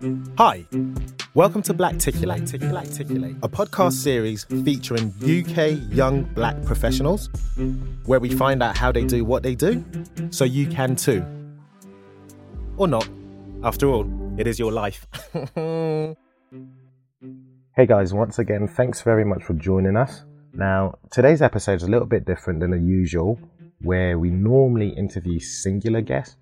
Hi, welcome to Blackticulate, a podcast series featuring UK young black professionals where we find out how they do what they do so you can too. Or not. After all, it is your life. hey guys, once again, thanks very much for joining us. Now, today's episode is a little bit different than the usual, where we normally interview singular guests.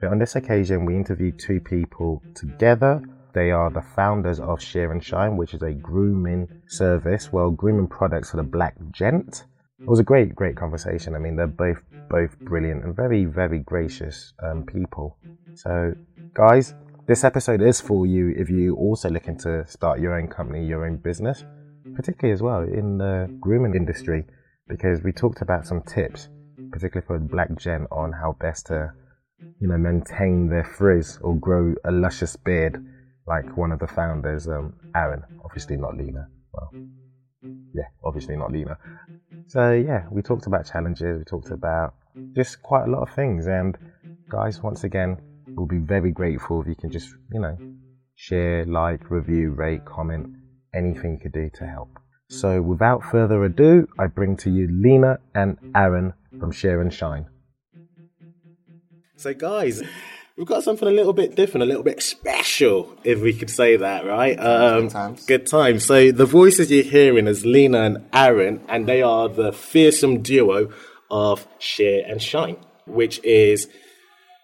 But on this occasion, we interviewed two people together. They are the founders of Shear and Shine, which is a grooming service, well, grooming products for the black gent. It was a great, great conversation. I mean, they're both both brilliant and very, very gracious um, people. So, guys, this episode is for you if you also looking to start your own company, your own business, particularly as well in the grooming industry, because we talked about some tips, particularly for black gent, on how best to you know, maintain their frizz or grow a luscious beard like one of the founders, um, Aaron. Obviously not Lena. Well, yeah, obviously not Lena. So yeah, we talked about challenges. We talked about just quite a lot of things. And guys, once again, we'll be very grateful if you can just, you know, share, like, review, rate, comment, anything you could do to help. So without further ado, I bring to you Lena and Aaron from Shear and Shine. So, guys, we've got something a little bit different, a little bit special, if we could say that, right? Um, good times. Good times. So, the voices you're hearing is Lena and Aaron, and they are the fearsome duo of Shear and Shine, which is,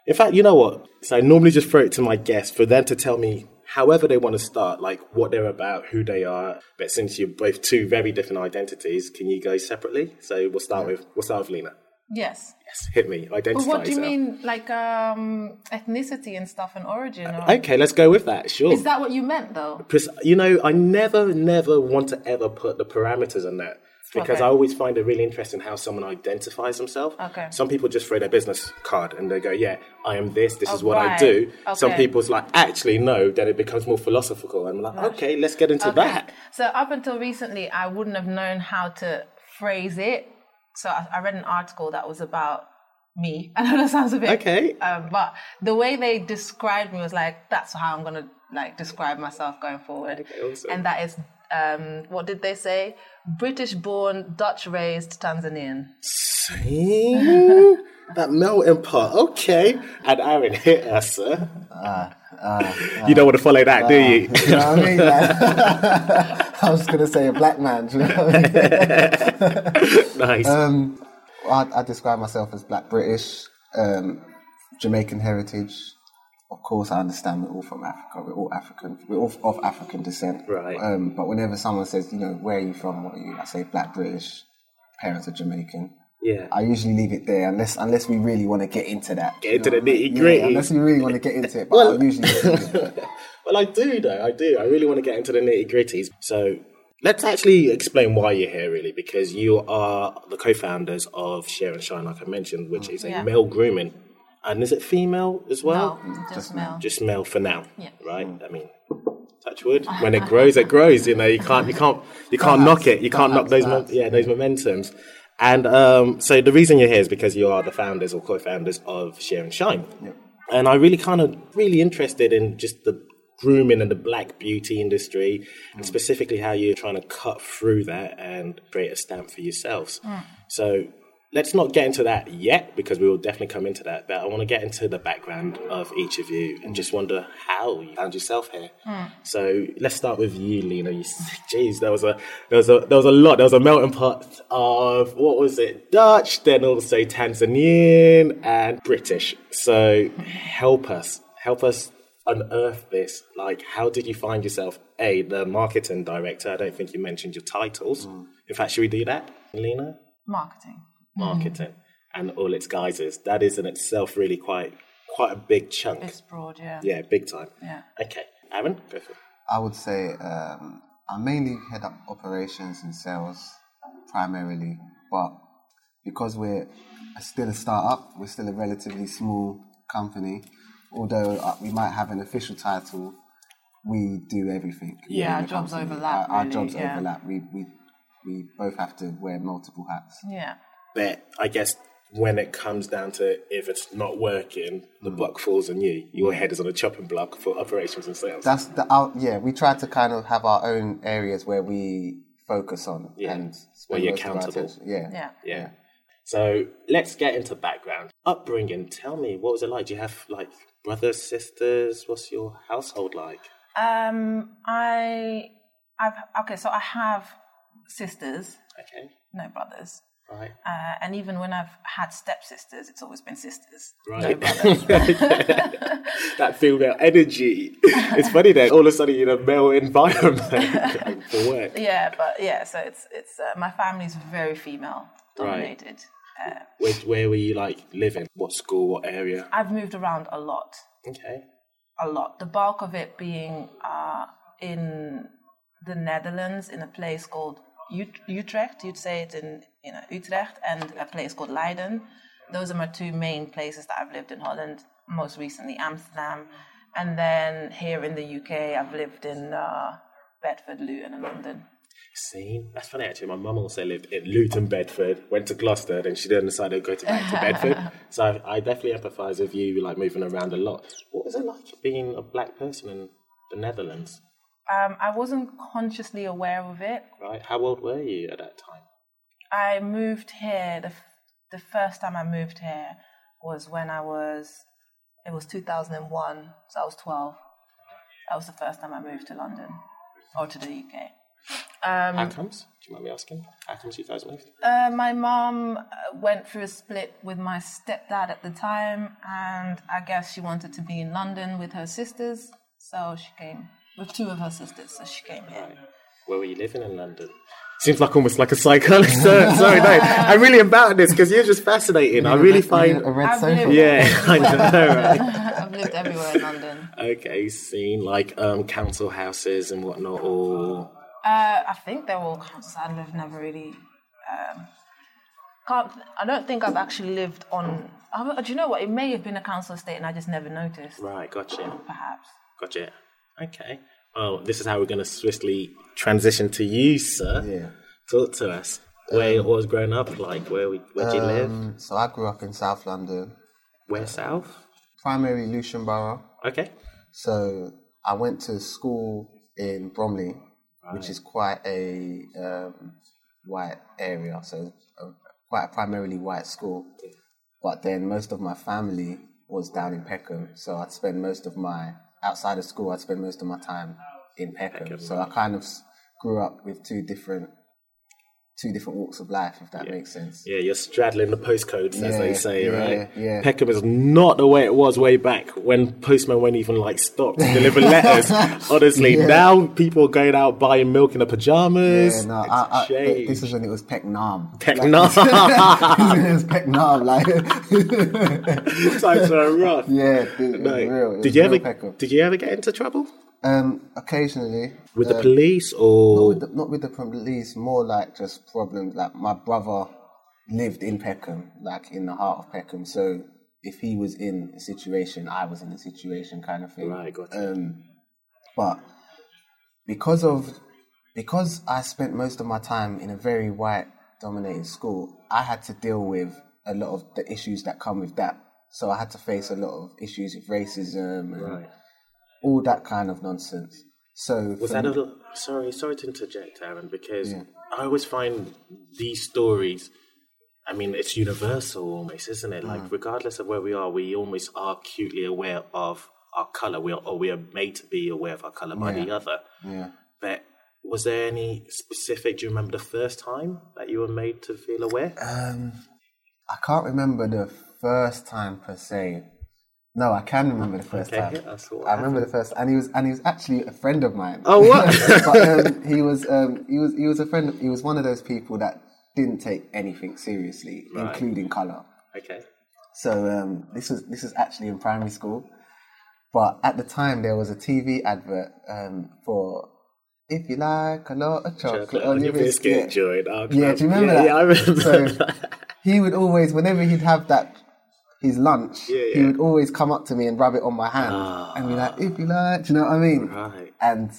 in fact, you know what? So, I normally just throw it to my guests for them to tell me however they want to start, like what they're about, who they are. But since you're both two very different identities, can you go separately? So, we'll start with we'll start with Lena. Yes. Yes, hit me. Identify But what do you yourself. mean, like um, ethnicity and stuff and origin? Or... Okay, let's go with that. Sure. Is that what you meant, though? You know, I never, never want to ever put the parameters on that because Okay. I always find it really interesting how someone identifies themselves. Okay. Some people just throw their business card and they go, "Yeah, I am this. This Oh, is what I right. do." Some people's like, "Actually, no." Then it becomes more philosophical. I'm like, "Okay, let's get into Okay. that." So up until recently, I wouldn't have known how to phrase it. So I, I read an article that was about me. I know that sounds a bit Okay. um, but the way they described me was like that's how I'm gonna like describe myself going forward. awesome. And that is um, what did they say? British born, Dutch raised Tanzanian. See? that melting pot. Okay. And Aaron, hit us, sir. you don't want to follow that, do you? You know what I mean? I was going to say a black man. Do you know what I mean? nice. Um, I, I describe myself as black British, um, Jamaican heritage. Of course, I understand we're all from Africa. We're all African. We're all of African descent. Right. Um, but whenever someone says, you know, where are you from? What are you? I say black British. Parents are Jamaican. yeah. I usually leave it there unless unless we really want to get into that. Get into the what I nitty-gritty. Yeah, unless we really want to get into it. But Well- I usually just leave it there. Well, I do, though. I do. I really want to get into the nitty gritties. So let's actually explain why you're here, really, because you are the co founders of Share and Shine, like I mentioned, which is a Yeah. male grooming. And is it female as well? no, just male. Just male for now, Yeah. right? I mean, touch wood. When it grows, it grows. You know, you can't, you can't, you can't knock it. You can't knock those, mo- yeah, those momentums. And um, so the reason you're here is because you are the founders or co-founders of Share and Shine. And I really kind of really interested in just the grooming and the black beauty industry, and mm. specifically how you're trying to cut through that and create a stamp for yourselves. Mm. So let's not get into that yet because we will definitely come into that. But I want to get into the background of each of you and just wonder how you found yourself here. Mm. So let's start with you, Lena. You, geez, there was a there was a there was a lot. There was a melting pot of what was it? Dutch, then also Tanzanian and British. So help us, help us unearth this. Like, how did you find yourself? A, the marketing director. I don't think you mentioned your titles. In fact, should we do that, Lena? Marketing. marketing and all its guises. That is in itself really quite quite a big chunk. It's broad, yeah. yeah, big time. Yeah. Okay, Aaron, go for it. I would say um, I mainly head up operations and sales primarily, but because we're still a startup, we're still a relatively small company. Although uh, we might have an official title, we do everything. Yeah, our jobs overlap, Our, our really, jobs yeah. overlap. We, we we both have to wear multiple hats. Yeah. But I guess when it comes down to if it's not working, the buck falls on you. Your head is on a chopping block for operations and sales. That's the out. Yeah, we try to kind of have our own areas where we focus on Yeah, and where spend you're most of our accountable. attention. Yeah. Yeah. yeah. So let's get into background. Upbringing. Tell me, what was it like? Do you have like brothers, sisters? What's your household like? Um, I, I've okay. So I have sisters, Okay, no brothers, right. uh, and even when I've had stepsisters, it's always been sisters, Right. brothers. that female energy. It's funny that all of a sudden you're in a male environment for work. yeah, but yeah. So it's it's uh, my family's very female dominated. Uh, Where, where were you like living? What school? What area? I've moved around a lot, Okay. a lot. The bulk of it being uh, in the Netherlands, in a place called Ut- Utrecht. You'd say it in you know Utrecht, and a place called Leiden. Those are my two main places that I've lived in Holland. Most recently, Amsterdam, and then here in the UK, I've lived in uh, Bedford, Luton, and London. See, that's funny actually. My mum also lived in Luton, Bedford, went to Gloucester, then she then decided to go to back to Bedford. So I, I definitely empathise with you, like moving around a lot. What was it like being a black person in the Netherlands? Um, I wasn't consciously aware of it. Right? How old were you at that time? I moved here. The, f- the first time I moved here was when I was, it was 2001, so I was 12. That was the first time I moved to London or to the UK. Um, How comes? Do you mind me asking? How comes you guys moved? Uh, my mom uh, went through a split with my stepdad at the time, and I guess she wanted to be in London with her sisters, so she came with two of her sisters, so she came here. Where were you living in London? Seems like almost like a psychologist. Sorry, no. I'm really about this because you're just fascinating. I really find. a red I've sofa. Yeah, I know, right? I've lived everywhere in London. Okay, seen like um, council houses and whatnot, or Uh, I think they're all councils. I've never really. Um, can't. I don't think I've actually lived on. I, do you know what? It may have been a council estate, and I just never noticed. right, gotcha, Perhaps. gotcha. Okay. Well, this is how we're going to swiftly transition to you, sir. Yeah. Talk to us. Where it was growing up like? Where we, where would you live? Um, so I grew up in South London, Where south? Primary Lewisham Borough. Okay. So I went to school in Bromley, which is quite a um, white area, so a, quite a primarily white school. But then most of my family was down in Peckham, so I'd spend most of my outside of school. I'd spend most of my time in Peckham. so I kind of grew up with two different two different walks of life, if that makes sense. Yeah, you're straddling the postcodes, as they say, yeah, right? yeah. Peckham is not the way it was way back when postmen won't even like stop to deliver letters. Honestly, now people are going out buying milk in their pajamas. Yeah, no, it's I, I, this is when it was Pecknam. Pecknam. it was Pecknam, like Times are rough. yeah, dude, No. was real. It Did was you ever Peckham. did you ever get into trouble Um, occasionally with the uh, police Not or with, the, not with the police, more like just problems. Like my brother lived in Peckham, like in the heart of Peckham. So if he was in a situation, I was in a situation, kind of thing. Right, got you. Um, but because of because I spent most of my time in a very white dominated school, I had to deal with a lot of the issues that come with that. So I had to face a lot of issues with racism and Right. All that kind of nonsense. So Was that me- a little, sorry, sorry to interject, Aaron, because Yeah. I always find these stories I mean, it's universal almost, isn't it? Mm. Like, regardless of where we are, we almost are acutely aware of our color. We are, or we are made to be aware of our color by the other. Yeah. But was there any specific? Do you remember the first time that you were made to feel aware? Um, I can't remember the first time per se. No, I can remember the first Okay, time. I remember the first, and he was and he was actually a friend of mine. Oh, what? but um, he was um, he was he was a friend. Of, he was one of those people that didn't take anything seriously, Right. including color. okay. So um, this was this was actually in primary school, but at the time there was a TV advert um, for if you like a lot of chocolate, Chocolate on your biscuit, joint. Oh, Yeah, do you remember yeah, that? Yeah, I remember. So that. he would always, whenever he'd have that his lunch, Yeah, he would always come up to me and rub it on my hand ah. and be like, "If you like," do you know what I mean? Right. And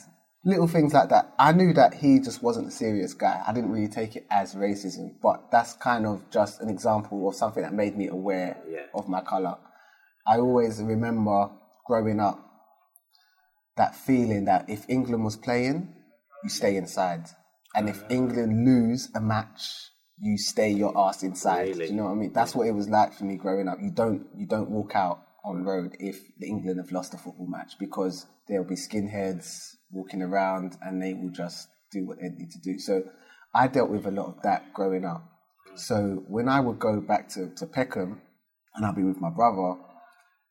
little things like that. I knew that he just wasn't a serious guy. I didn't really take it as racism, but that's kind of just an example of something that made me aware Yeah. of my color. I always remember growing up that feeling that if England was playing, you stay inside. And if ah. England lose a match, you stay your ass inside. Really? Do you know what I mean? That's what it was like for me growing up. You don't you don't walk out on the road if the England have lost a football match because there'll be skinheads walking around and they will just do what they need to do. So I dealt with a lot of that growing up. So when I would go back to, to Peckham and I'll be with my brother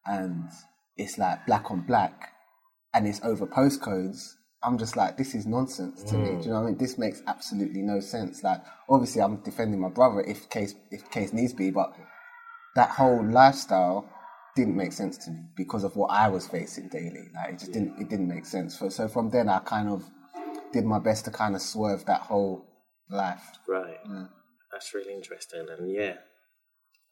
and it's like black on black and it's over postcodes, I'm just like, this is nonsense to me. Do you mm. know what I mean? This makes absolutely no sense. Like, obviously, I'm defending my brother if case if case needs be, but that whole lifestyle didn't make sense to me because of what I was facing daily. Like, it just didn't it didn't make sense. So, so from then, I kind of did my best to kind of swerve that whole life. Right. Mm. That's really interesting. And yeah,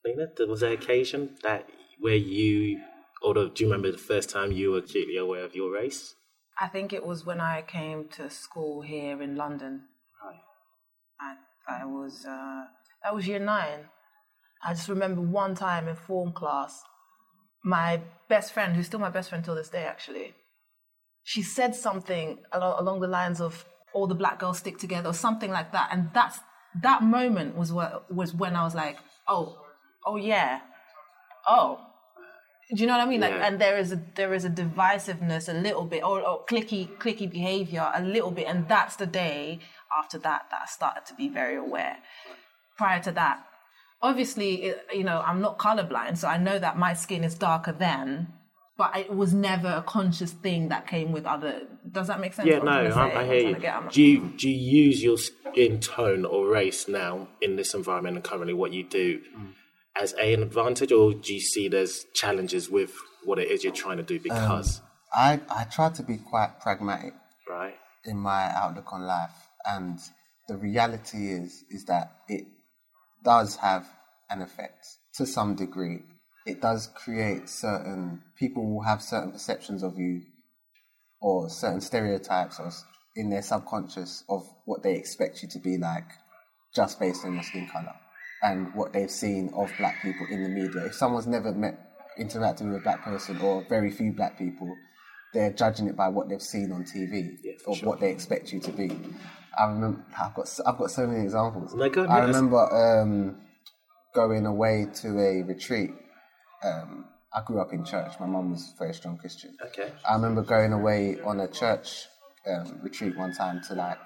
Lena, there was there occasion that where you, or do you remember the first time you were acutely aware of your race? I think it was when I came to school here in London. Right. I, I was uh, I was year nine. I just remember one time in form class, my best friend, who's still my best friend till this day, actually, she said something along, along the lines of "all the black girls stick together" or something like that, and that's that moment was what was when I was like, "Oh, oh yeah, oh." Do you know what I mean? Like, Yeah. and there is a there is a divisiveness a little bit, or, or clicky clicky behavior a little bit, and that's the day after that that I started to be very aware. Prior to that, obviously, it, you know, I'm not colorblind, so I know that my skin is darker then, but it was never a conscious thing that came with other. Does that make sense? Yeah, no, I'm I, trying to say? I I'm hear you. to get at my- Do you do you use your skin tone or race now in this environment and currently what you do mm. As a an advantage, or do you see there's challenges with what it is you're trying to do um, because? I, I try to be quite pragmatic right? in my outlook on life and the reality is is that it does have an effect to some degree. It does create certain people will have certain perceptions of you or certain stereotypes or in their subconscious of what they expect you to be like just based on your skin color and what they've seen of black people in the media if someone's never met interacted with a black person or very few black people they're judging it by what they've seen on TV for or sure. what they expect you to be. I remember I've got so, I've got so many examples. Go on, I remember um, going away to a retreat. Um, I grew up in church. My mum was a very strong Christian. Okay. I remember going away on a church um, retreat one time to like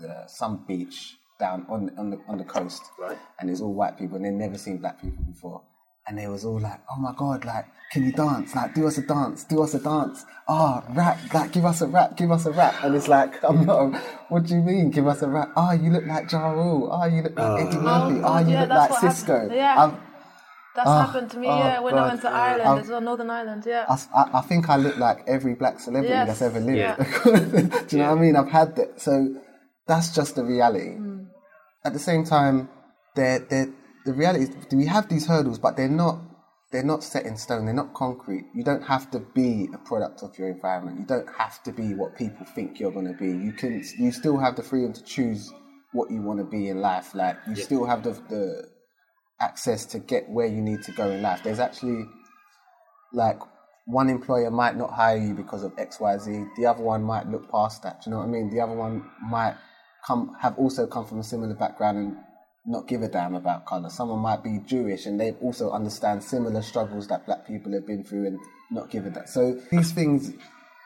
the, some beach down on on the on the coast, Right. and it's all white people, and they'd never seen black people before. And they was all like, "Oh my god, like, can you dance? Like, do us a dance, do us a dance. Oh, rap, like, give us a rap, give us a rap." And it's like, I'm not. a- What do you mean, give us a rap? Oh, you look like Ja Rule. Oh, you look like Eddie uh. Murphy. Oh, you yeah, look that's like what happened. Sisqo. Yeah. I'm- That's Oh, happened to me, oh, yeah, when I went to Ireland Um, as well, Northern Ireland, yeah. I, I- I think I look like every black celebrity Yes. that's ever lived. Yeah. Do you know what I mean? I've had that. So that's just the reality. Mm. At the same time, they're, they're, the reality is we have these hurdles, but they're not they're not set in stone. They're not concrete. You don't have to be a product of your environment. You don't have to be what people think you're going to be. You can you still have the freedom to choose what you want to be in life. Like you still have the the access to get where you need to go in life. There's actually like one employer might not hire you because of X, Y, Z. The other one might look past that. Do you know what I mean? The other one might come have also come from a similar background and not give a damn about color. Someone might be Jewish and they also understand similar struggles that black people have been through and not give a damn. So these things,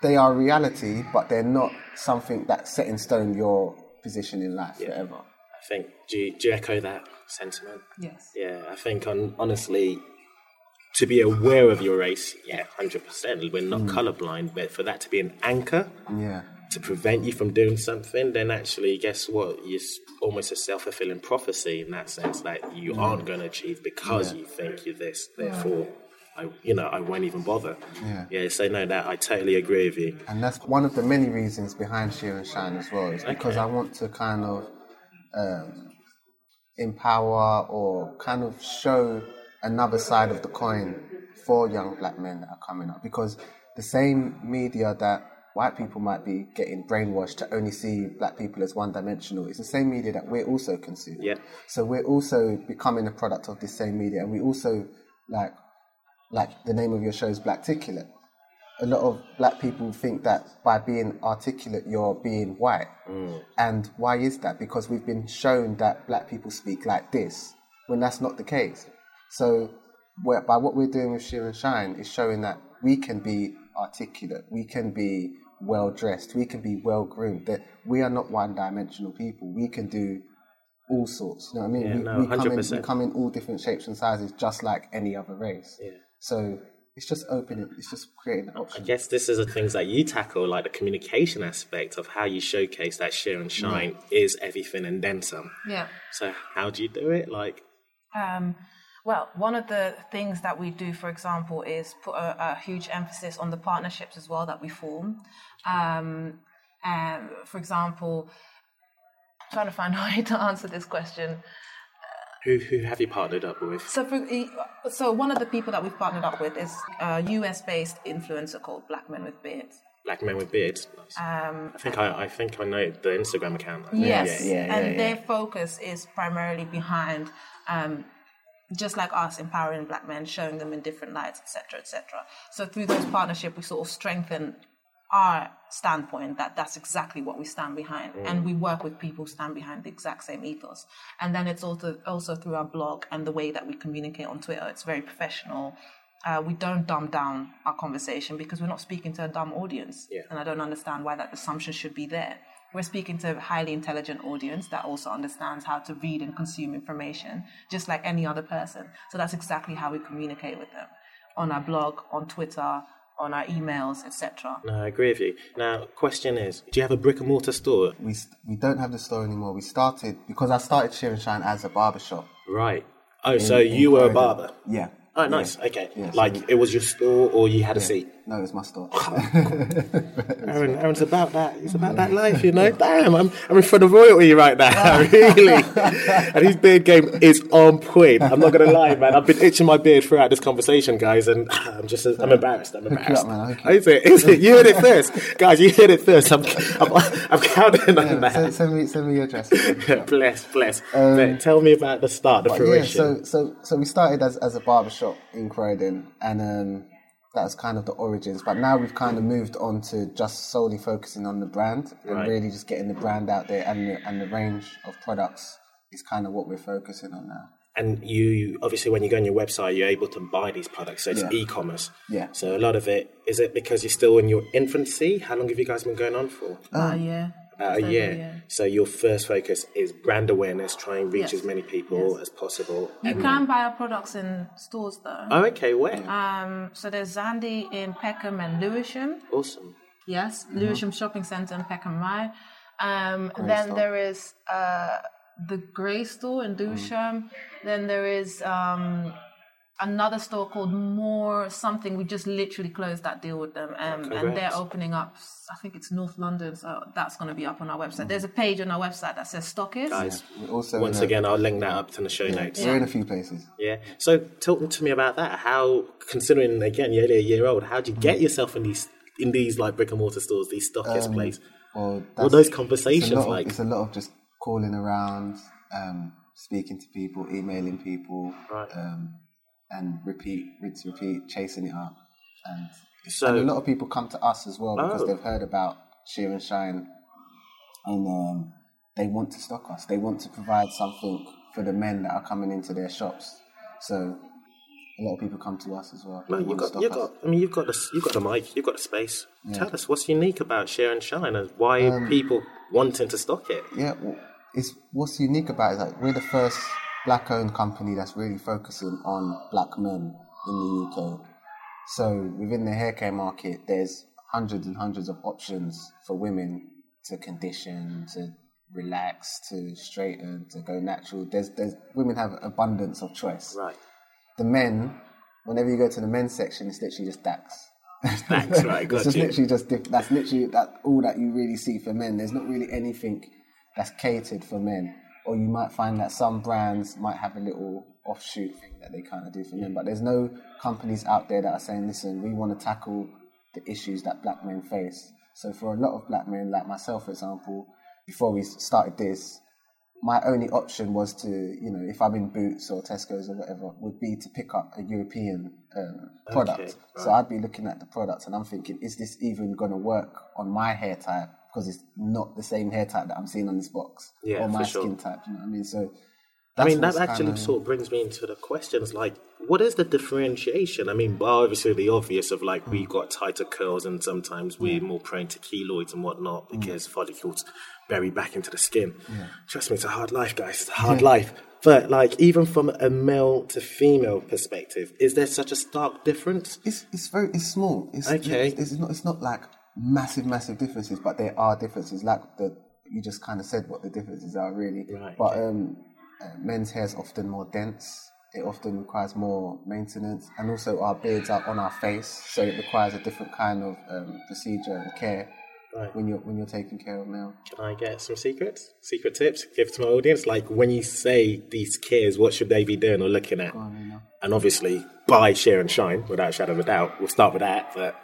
they are reality, but they're not something that's set in stone your position in life forever. I think, do you, do you echo that sentiment? Yes. Yeah, I think on, honestly, to be aware of your race, yeah, 100%. We're not hmm. colorblind, but for that to be an anchor Yeah. To prevent you from doing something, then actually, guess what? It's almost a self fulfilling prophecy in that sense that you aren't going to achieve because you think you're this. Therefore, I, you know, I won't even bother. Yeah. Yeah. So no, that I totally agree with you. And that's one of the many reasons behind Sheer and Shine as well, is because Okay. I want to kind of um, empower or kind of show another side of the coin for young black men that are coming up. Because the same media that white people might be getting brainwashed to only see black people as one dimensional, it's the same media that we're also consuming. Yeah. So we're also becoming a product of this same media, and we also like like the name of your show is Black Blackticulate. A lot of black people think that by being articulate, you're being white. Mm. And why is that? Because we've been shown that black people speak like this, when that's not the case. So, by what we're doing with Sheer and Shine is showing that we can be articulate, we can be well dressed, we can be well groomed. That we are not one dimensional people. We can do all sorts. You know what I mean? Yeah, we, no, we come in, we come in all different shapes and sizes, just like any other race. Yeah. So it's just opening. It's just creating option. I guess this is the things that you tackle, like the communication aspect of how you showcase that share and shine is everything and then some. Yeah. So how do you do it? Like, Um, well, one of the things that we do, for example, is put a, a huge emphasis on the partnerships as well that we form. Um, and for example, trying to find a way to answer this question. who who have you partnered up with? So, for, so one of the people that we've partnered up with is a US-based influencer called Black Men with Beards. Black men with beards. Nice. Um, I think I, I think I know the Instagram account. Yes, yeah, yeah, and yeah. their focus is primarily behind, um, just like us, empowering black men, showing them in different lights, etc., etc. So through those partnership, we sort of strengthen our standpoint that that's exactly what we stand behind, and we work with people who stand behind the exact same ethos. And then it's also also through our blog and the way that we communicate on Twitter. It's very professional. Uh, we don't dumb down our conversation because we're not speaking to a dumb audience, Yeah. and I don't understand why that assumption should be there. We're speaking to a highly intelligent audience that also understands how to read and consume information, just like any other person. So that's exactly how we communicate with them on our blog, on Twitter, on our emails, etc. No, I agree with you. Now, question is, do you have a brick and mortar store? We we don't have the store anymore. We started because I started Sheer and Shine as a barbershop. Right. Oh, so in you were a barber. Yeah. Oh, nice. Okay. Yeah, so like we- it was your store, or you had a seat. No, it's my store. Aaron, Aaron's about that. He's about that life, you know. Damn, I'm, I'm in front of royalty right now, really. and his beard game is on point. I'm not gonna lie, man. I've been itching my beard throughout this conversation, guys, and I'm just, I'm embarrassed. I'm up, embarrassed. man, I'll hook you Is it? Is it? You heard it first, guys. You heard it first. I'm, I'm, I'm counting on Yeah, that. send, send me send me your address. bless, bless. but tell me about the start, the But yeah, fruition. so so so we started as as a barbershop in Croydon, and um, that's kind of the origins. But now we've kind of moved on to just solely focusing on the brand and Right. really just getting the brand out there, and the, and the range of products is kind of what we're focusing on now. And you obviously, when you go on your website, you're able to buy these products. So it's Yeah. e-commerce. Yeah. So a lot of it is it because you're still in your infancy. How long have you guys been going on for? About a Just a year. So your first focus is brand awareness, try and reach Yes. as many people Yes. as possible. You can buy our products in stores though. Oh, okay. Where? Um, so there's Zandy in Peckham and Lewisham. awesome. Yes, Lewisham Shopping Centre in Peckham Rye. Um, then Store. there is uh, the Grey Store in Lewisham. Then there is um, another store called More Something. We just literally closed that deal with them, um, and they're opening up. I think it's North London, so that's going to be up on our website. There's a page on our website that says stockist. Guys, We're also once again, I'll link that up to the show notes. we're in a few places. Yeah. So talk to me about that. How, considering again you're only a year old, how do you get yourself in these in these like brick and mortar stores, these stockist places? Well, What that's- those it's a conversations lot of- like? It's a lot of just calling around, um, speaking to people, emailing people, Right. um, and repeat, rinse, repeat, chasing it up. And, So- and a lot of people come to us as well because Oh. they've heard about Sheer and Shine, and um, they want to stock us. They want to provide something for the men that are coming into their shops. So a lot of people come to us as well. No, you got, you got. I mean, you've got the, you've got the mic, you've got the space. Tell us what's unique about Share and Shine, and why Um, people wanting to stock it. Yeah, well, it's what's unique about it is that we're the first black-owned company that's really focusing on black men in the UK. So within the hair care market, there's hundreds and hundreds of options for women to condition, to relax, to straighten, to go natural. There's, there's women have abundance of choice. Right. The men, whenever you go to the men's section, it's literally just Dax. Dax, right, got it's just you. literally just diff- that's literally that all that you really see for men. There's not really anything that's catered for men. Or you might find that some brands might have a little offshoot thing that they kind of do for men. But there's no companies out there that are saying, listen, we want to tackle the issues that black men face. So for a lot of black men, like myself, for example, before we started this, my only option was to, you know, if I'm in Boots or Tesco's or whatever, would be to pick up a European um, product. Okay, So I'd be looking at the product and I'm thinking, is this even going to work on my hair type? Because it's not the same hair type that I'm seeing on this box Yeah, or my sure. skin type. You know what I mean? So I mean, that actually kinda- sort of brings me into the questions like, what is the differentiation? I mean, bar obviously the obvious of like, Mm. we've got tighter curls and sometimes we're more prone to keloids and whatnot Mm. because follicles bury back into the skin. Trust me, it's a hard life, guys. It's a hard life. But like, even from a male to female perspective, is there such a stark difference? It's it's very it's small. It's, Okay. It's, it's not it's not like massive massive differences, but there are differences. Like the you just kind of said what the differences are really. Right, But okay. um, uh, men's hair is often more dense. It often requires more maintenance, and also our beards are on our face, so it requires a different kind of um, procedure and care Right. when you're when you're taking care of male. Can I get some secrets, secret tips, give to my audience? Like when you say these cares, what should they be doing or looking at? And obviously, buy, share, and shine without a shadow of a doubt. We'll start with that. But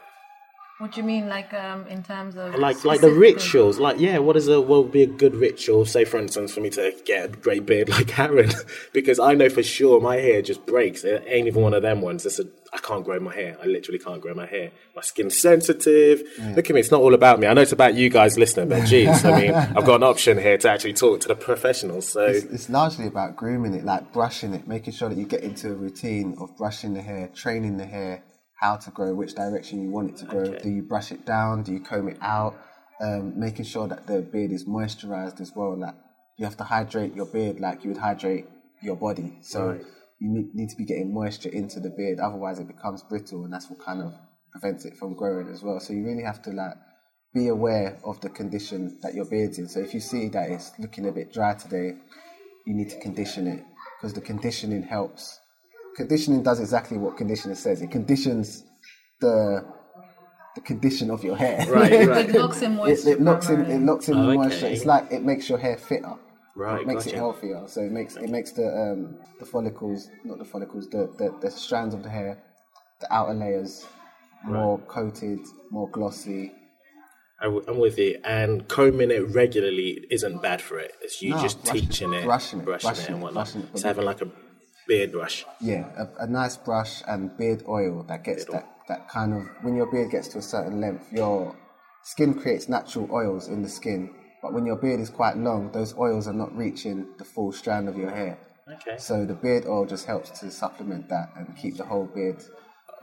What do you mean, like um, in terms of like, like the rituals, like yeah, what is a what would be a good ritual? Say, for instance, for me to get a great beard like Aaron, because I know for sure my hair just breaks. It ain't even one of them ones. It's a, I can't grow my hair. I literally can't grow my hair. My skin's sensitive. Look at me. It's not all about me. I know it's about you guys listening, but geez, I mean, I've got an option here to actually talk to the professionals. So It's, it's largely about grooming it, like brushing it, making sure that you get into a routine of brushing the hair, training the hair, how to grow, which direction you want it to grow. Okay. Do you brush it down? Do you comb it out? Um, making sure that the beard is moisturized as well. Like you have to hydrate your beard like you would hydrate your body. So Right. you need, need to be getting moisture into the beard, otherwise it becomes brittle, and that's what kind of prevents it from growing as well. So you really have to like be aware of the condition that your beard's in. So if you see that it's looking a bit dry today, you need to condition it because the conditioning helps. Conditioning does exactly what conditioner says. It conditions the the condition of your hair. Right, right. It locks in moisture. it locks in. It primarily. locks in Oh, okay. moisture. It's like it makes your hair fitter. Right, It makes gotcha. it healthier. So it makes it makes the um, the follicles, not the follicles, the, the the strands of the hair, the outer layers, more coated, more glossy. I w- I'm with you. And combing it regularly isn't bad for it. It's you No, just brushing teaching it, brushing it, brushing, brushing it, and whatnot. it. It's having like a beard brush. Yeah, a, a nice brush and beard oil that gets that, that kind of when your beard gets to a certain length, your skin creates natural oils in the skin. But when your beard is quite long, those oils are not reaching the full strand of your hair. Okay. So the beard oil just helps to supplement that and keep the whole beard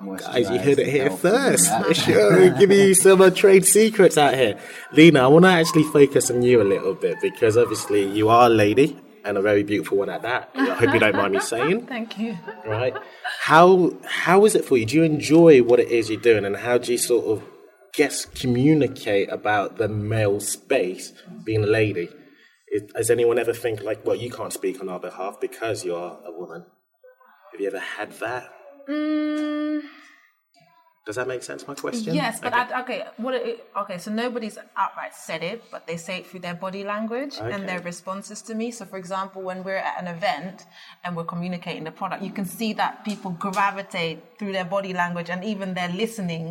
moisturized. Guys, you heard it here first. Sure, give you some uh, trade secrets out here. Lena, I want to actually focus on you a little bit because obviously you are a lady and a very beautiful one at that. I hope you don't mind me saying. Thank you. Right? How how is it for you? Do you enjoy what it is you're doing, and how do you sort of guess communicate about the male space being a lady? Is, does anyone ever think like, well, you can't speak on our behalf because you're a woman? Have you ever had that? Mm, Does that make sense? My question. Yes, but Okay. I, okay, what? It, okay, so nobody's outright said it, but they say it through their body language Okay. and their responses to me. So, for example, when we're at an event and we're communicating the product, you can see that people gravitate through their body language, and even their listening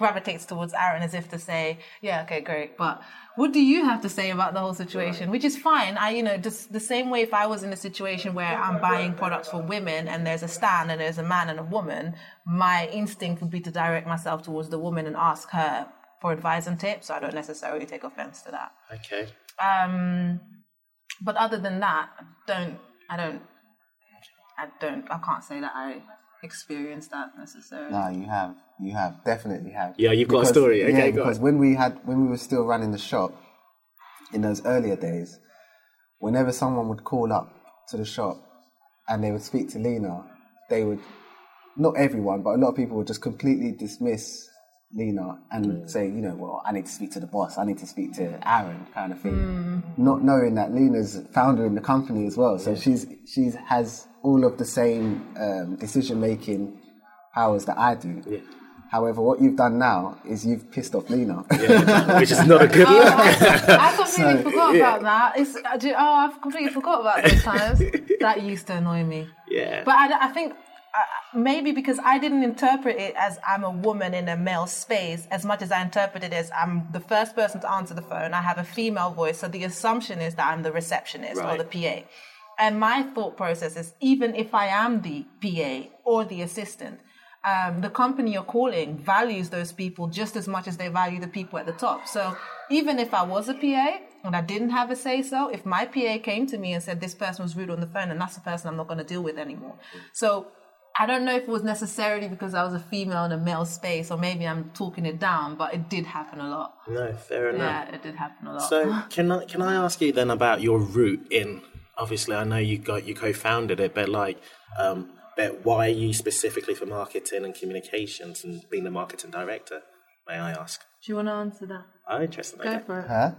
gravitates towards Aaron as if to say, "Yeah, okay, great." But what do you have to say about the whole situation? Which is fine. I, you know, just the same way if I was in a situation where I'm buying products for women and there's a stand and there's a man and a woman, my instinct would be to direct myself towards the woman and ask her for advice and tips. So I don't necessarily take offense to that. Okay. Um, but other than that, don't I don't, I don't, I can't say that I experienced that necessarily. No, you have. You have. Definitely have. Yeah, you've got a story. Okay, yeah, go because on. when we had when we were still running the shop in those earlier days, whenever someone would call up to the shop and they would speak to Lena, they would not everyone, but a lot of people would just completely dismiss Lena and mm. say, you know, well, I need to speak to the boss, I need to speak to Aaron, kind of thing, mm. not knowing that Lena's founder in the company as well. So she's she's has all of the same um, decision making powers that I do. However, what you've done now is you've pissed off Lena. Which is not a good oh, look. I completely forgot about that. It's, I uh, do, oh, I've completely forgot about those times. that used to annoy me. Yeah. But I, I think uh, maybe because I didn't interpret it as I'm a woman in a male space as much as I interpreted it as I'm the first person to answer the phone. I have a female voice, so the assumption is that I'm the receptionist or the PA. And my thought process is even if I am the PA or the assistant, um, the company you're calling values those people just as much as they value the people at the top. So even if I was a PA and I didn't have a say so, if my PA came to me and said this person was rude on the phone, and that's the person I'm not going to deal with anymore. So I don't know if it was necessarily because I was a female in a male space, or maybe I'm talking it down, but it did happen a lot. No, fair enough. Yeah, it did happen a lot. So can I can I ask you then about your route in? Obviously, I know you got you co-founded it, but like, um, but why are you specifically for marketing and communications and being the marketing director? May I ask? Do you want to answer that? Oh, interesting. Go Okay. for it. Huh?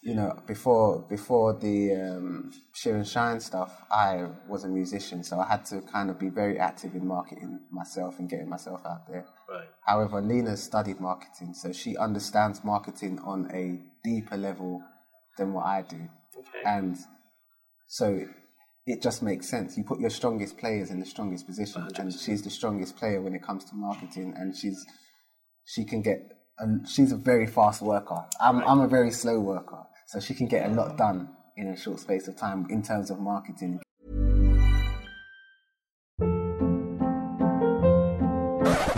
You know, before before the um, Sheer and Shine stuff, I was a musician, so I had to kind of be very active in marketing myself and getting myself out there. Right. However, Lena studied marketing, so she understands marketing on a deeper level than what I do. Okay. And so it just makes sense. You put your strongest players in the strongest position, and she's the strongest player when it comes to marketing, and she's she can get. And she's a very fast worker. I'm I'm a very slow worker, so she can get a lot done in a short space of time in terms of marketing.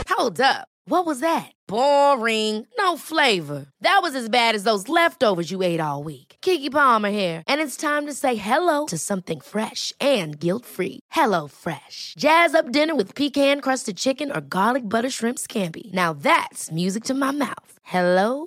Hold up. What was that? Boring. No flavor. That was as bad as those leftovers you ate all week. Keke Palmer here, and it's time to say hello to something fresh and guilt-free. Hello Fresh. Jazz up dinner with pecan-crusted chicken or garlic butter shrimp scampi. Now that's music to my mouth. Hello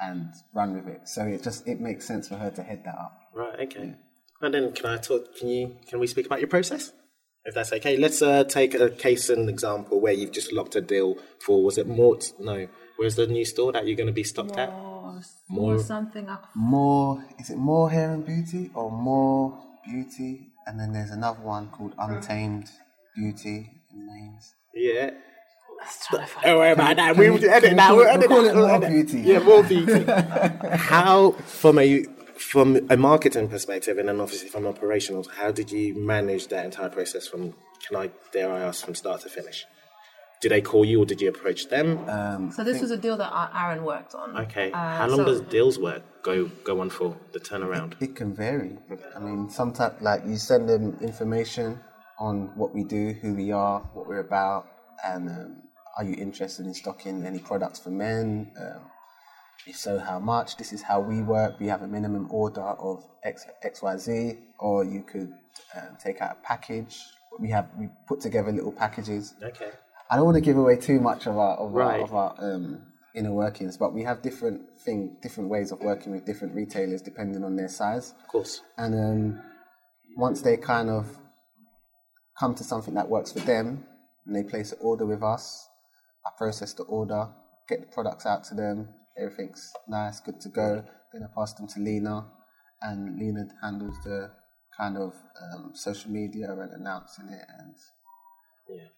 and run with it. So it just it makes sense for her to head that up. Right. Okay. And then can I talk? Can you? Can we speak about your process? If that's okay. Let's uh, take a case and example where you've just locked a deal for. Was it Mort? No. Where's the new store that you're going to be stocked at? More- something. I More is it more hair and beauty or more beauty? And then there's another one called Untamed Beauty in names. Yeah. Let's try Don't worry about that. We will Can- edit that. we We'll edit that. We'll more edit. beauty. Yeah, more beauty. how, from a from a marketing perspective, and then obviously from operationals, how did you manage that entire process from? Can I dare I ask from start to finish? Did they call you or did you approach them? Um, So this was a deal that Aaron worked on. okay. Uh, how long so- does deals work go go on for the turnaround? It can vary. I mean, sometimes like you send them information on what we do, who we are, what we're about, and um, are you interested in stocking any products for men? Um, if so, how much? This is how we work. We have a minimum order of X, XYZ, or you could um, take out a package, we have we put together little packages. Okay. I don't want to give away too much of our of Right. our, of our um, inner workings, but we have different thing, different ways of working with different retailers depending on their size. Of course. And um, once they kind of come to something that works for them, and they place an order with us, I process the order, get the products out to them, everything's nice, good to go. Then I pass them to Lena, and Lena handles the kind of um, social media and announcing it and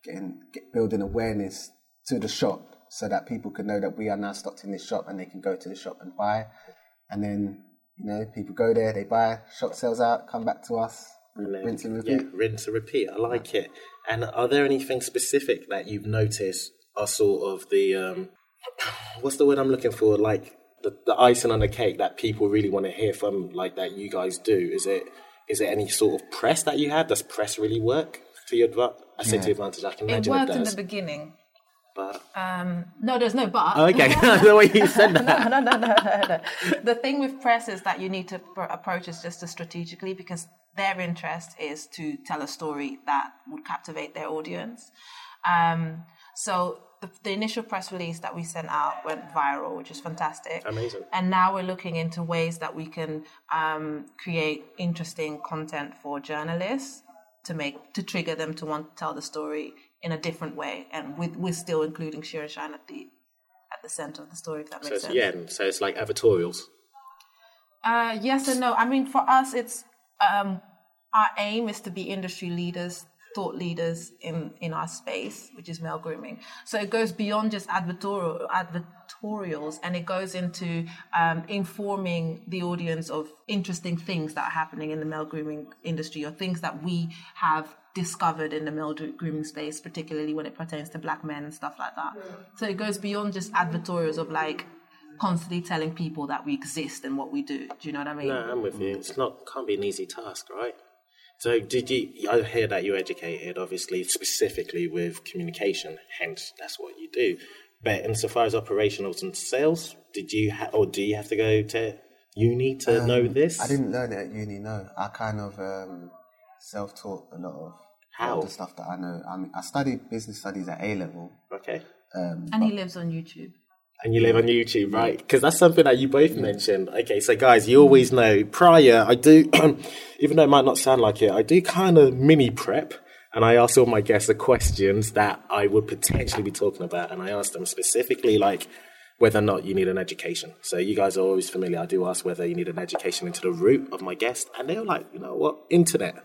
getting get, building awareness to the shop so that people can know that we are now stocked in this shop and they can go to the shop and buy. And then you know people go there, they buy, shop sells out, come back to us, And then- rinse and Yeah, repeat. rinse and repeat. I like it. And are there anything specific that you've noticed are sort of the um, what's the word I'm looking for? Like the, the icing on the cake that people really want to hear from, like that you guys do. Is it is there any sort of press that you have? Does press really work to your advantage? I say to advantage. I can It worked it in the beginning. but Um, no, there's no but. Oh, okay, the way you said that. no, no, no, no, no, no. The thing with press is that you need to pr- approach it just as strategically because their interest is to tell a story that would captivate their audience. Um, so the, the initial press release that we sent out went viral, which is fantastic. Amazing. And now we're looking into ways that we can um, create interesting content for journalists to make to trigger them to want to tell the story in a different way, and with we're still including Sheer and Shine at the at the center of the story. If that So makes it's, sense. yeah, so it's like advertorials. Uh, yes and no. I mean, for us, it's um, our aim is to be industry leaders, thought leaders in in our space, which is male grooming. So it goes beyond just advertorial advertorials, and it goes into um, informing the audience of interesting things that are happening in the male grooming industry, or things that we have discovered in the male grooming space, particularly when it pertains to black men and stuff like that. So it goes beyond just advertorials of like constantly telling people that we exist and what we do. Do you know what I mean? No, I'm with you. It's not can't be an easy task, right? So did you? I hear that you're educated, obviously, specifically with communication. Hence, that's what you do. But insofar as operationals and sales, did you ha- or do you have to go to uni to know this? Um, I didn't learn it at uni. No, I kind of um, self-taught a lot of How? the stuff that I know. I mean, I studied business studies at A level. Okay. Um, And he lives on YouTube. And you live on YouTube, right? Because that's something that you both mentioned. Okay, so guys, you always know prior, I do, even though it might not sound like it, I do kind of mini prep. And I ask all my guests the questions that I would potentially be talking about. And I ask them specifically, like, whether or not you need an education. So you guys are always familiar. I do ask whether you need an education into the root of my guest. And they're like, you know what? Internet.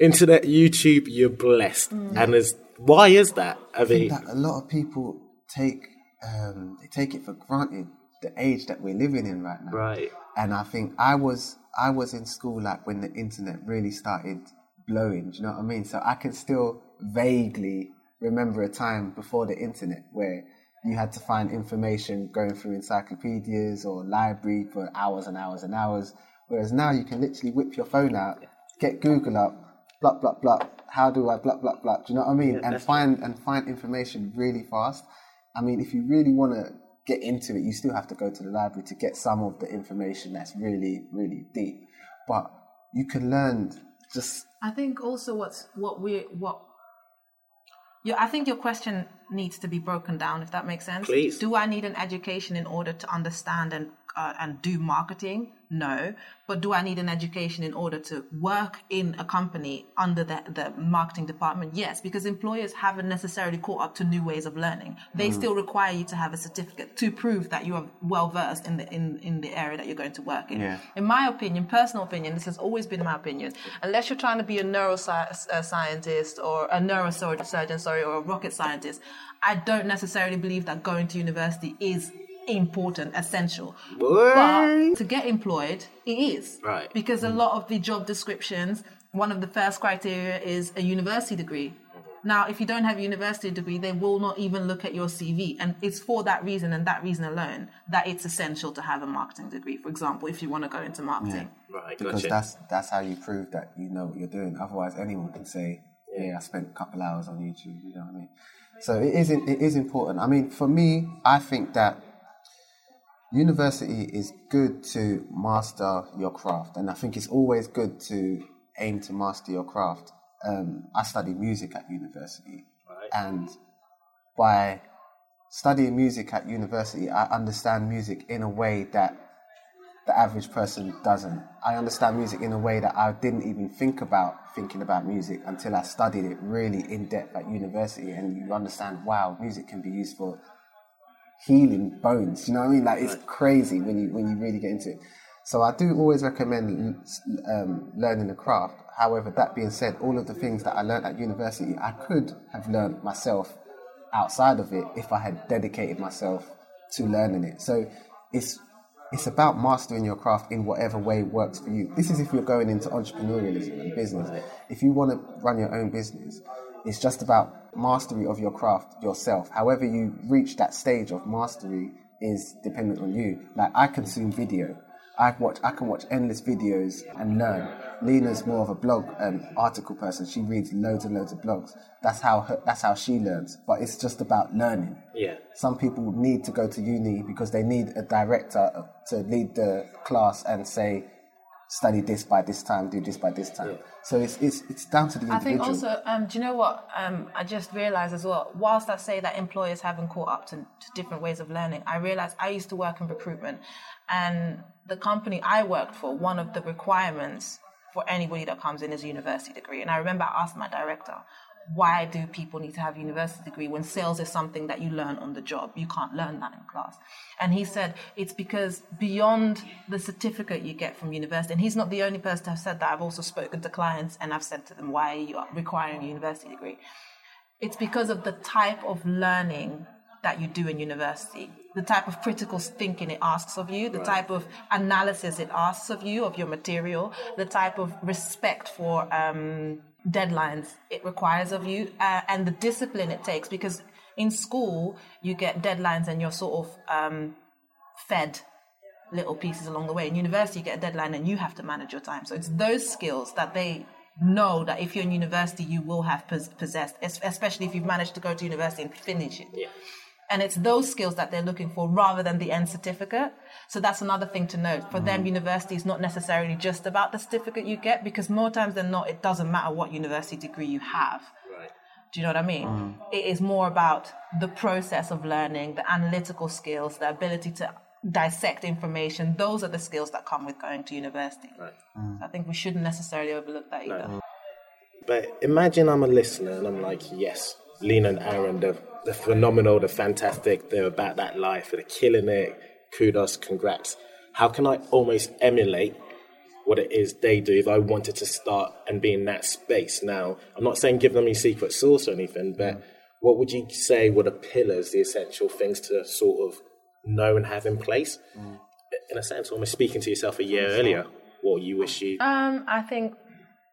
Internet, YouTube, you're blessed. Mm. And there's, why is that? I mean, that a lot of people take um, they take it for granted the age that we're living in right now. right. And I think I was I was in school like when the internet really started blowing. Do you know what I mean? So I can still vaguely remember a time before the internet where you had to find information going through encyclopedias or library for hours and hours and hours. Whereas now you can literally whip your phone out, get Google up, blah blah blah. How do I blah blah blah? Do you know what I mean? and find and find information really fast. I mean, if you really want to get into it, you still have to go to the library to get some of the information that's really, really deep. But you can learn just I think also what's what we what yeah, I think your question needs to be broken down if that makes sense. Please. Do I need an education in order to understand and uh, and do marketing? No. But do I need an education in order to work in a company under the, the marketing department? Yes, because employers haven't necessarily caught up to new ways of learning. They still require you to have a certificate to prove that you are well versed in the in, in the area that you're going to work in. Yeah. In my opinion, personal opinion, this has always been my opinion. Unless you're trying to be a neuroscientist or a neurosurgeon, sorry, or a rocket scientist, I don't necessarily believe that going to university is important, essential. But to get employed, it is. Right. Because a mm. lot of the job descriptions, one of the first criteria is a university degree. Now, if you don't have a university degree, they will not even look at your CV. And it's for that reason and that reason alone that it's essential to have a marketing degree, for example, if you want to go into marketing. Right, because gotcha. that's that's how you prove that you know what you're doing. Otherwise, anyone can say, "Yeah, I spent a couple hours on YouTube." You know what I mean? So it is it is important. I mean, for me, I think that university is good to master your craft, and I think it's always good to aim to master your craft. um, I studied music at university, and by studying music at university, I understand music in a way that the average person doesn't. I understand music in a way that I didn't even think about thinking about music until I studied it really in depth at university, and you understand, wow, music can be used for healing bones. You know what I mean? Like it's crazy when you when you really get into it. So I do always recommend um, learning the craft. However, that being said, all of the things that I learned at university, I could have learned myself outside of it if I had dedicated myself to learning it. So it's it's about mastering your craft in whatever way works for you. This is if you're going into entrepreneurialism and business. If you want to run your own business, it's just about mastery of your craft yourself. However, you reach that stage of mastery is dependent on you. Like I consume video. I watch. I can watch endless videos and learn. Lena's more of a blog um, article person. She reads loads and loads of blogs. That's how her, that's how she learns. But it's just about learning. Yeah. Some people need to go to uni because they need a director to lead the class and say, study this by this time, do this by this time. So it's it's it's down to the individual. I individual. think also, um, do you know what? Um, I just realized as well, whilst I say that employers haven't caught up to, to different ways of learning, I realized I used to work in recruitment and the company I worked for, one of the requirements for anybody that comes in is a university degree. And I remember I asked my director, why do people need to have a university degree when sales is something that you learn on the job? You can't learn that in class. And he said it's because beyond the certificate you get from university, and he's not the only person to have said that. I've also spoken to clients and I've said to them, why are you requiring a university degree? It's because of the type of learning that you do in university, the type of critical thinking it asks of you, the type of analysis it asks of you, of your material, the type of respect for um, deadlines it requires of you, uh, and the discipline it takes. Because in school, you get deadlines and you're sort of um, fed little pieces along the way. In university, you get a deadline and you have to manage your time. So it's those skills that they know that if you're in university, you will have possessed, especially if you've managed to go to university and finish it. And it's those skills that they're looking for rather than the end certificate. So that's another thing to note. For them, mm-hmm. university is not necessarily just about the certificate you get because more times than not, it doesn't matter what university degree you have. Do you know what I mean? Mm-hmm. It is more about the process of learning, the analytical skills, the ability to dissect information. Those are the skills that come with going to university. Mm. I think we shouldn't necessarily overlook that either. But imagine I'm a listener and I'm like, yes, Lena and Aaron, they're, they're phenomenal, they're fantastic, they're about that life, they're killing it. Kudos, congrats. How can I almost emulate what it is they do if I wanted to start and be in that space? Now, I'm not saying give them your secret sauce or anything, but what would you say were the pillars, the essential things to sort of know and have in place? In a sense, almost speaking to yourself a year earlier, what you wish you. Um, I think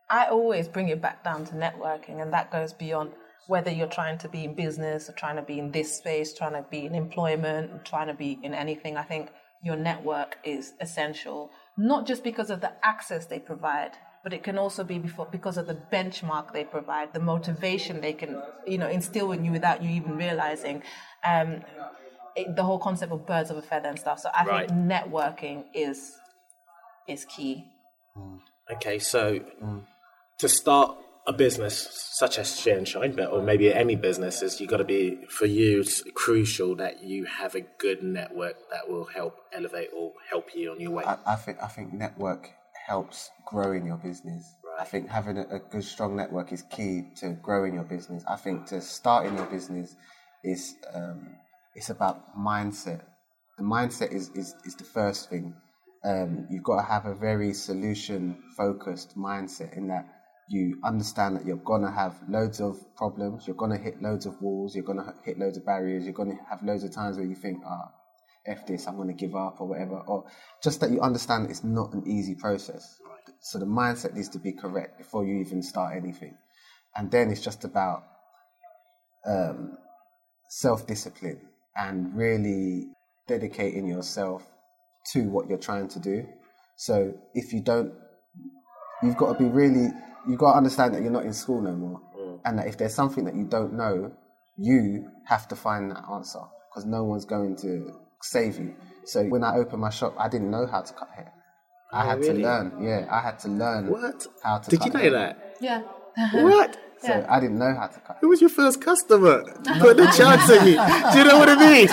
I always bring it back down to networking, and that goes beyond whether you're trying to be in business or trying to be in this space, trying to be in employment, trying to be in anything. I think your network is essential, not just because of the access they provide, but it can also be before, because of the benchmark they provide, the motivation they can, you know, instill in you without you even realizing. Um, it, the whole concept of birds of a feather and stuff. So I Right. think networking is is key. Okay, so to start a business such as Sheer and Shine, but or maybe any business, is you got to be for you. It's crucial that you have a good network that will help elevate or help you on your way. I, I think I think network helps growing your business. I think having a, a good strong network is key to growing your business. I think to starting your business is um, it's about mindset. The mindset is, is, is the first thing. Um, you've got to have a very solution focused mindset in that you understand that you're gonna have loads of problems, you're gonna hit loads of walls, you're gonna hit loads of barriers, you're gonna have loads of times where you think, ah, F this, I'm going to give up or whatever. Or just that you understand it's not an easy process. So the mindset needs to be correct before you even start anything. And then it's just about um, self discipline and really dedicating yourself to what you're trying to do. So if you don't, you've got to be really, you've got to understand that you're not in school no more. Mm. And that if there's something that you don't know, you have to find that answer because no one's going to save you. So when I opened my shop, I didn't know how to cut hair. I Oh, had really? to learn. Yeah, I had to learn What? how to. Did cut you know hair. that? Yeah, What? So I didn't know how to cut. Who was your first customer? Put the chance at you. Do you know what I mean?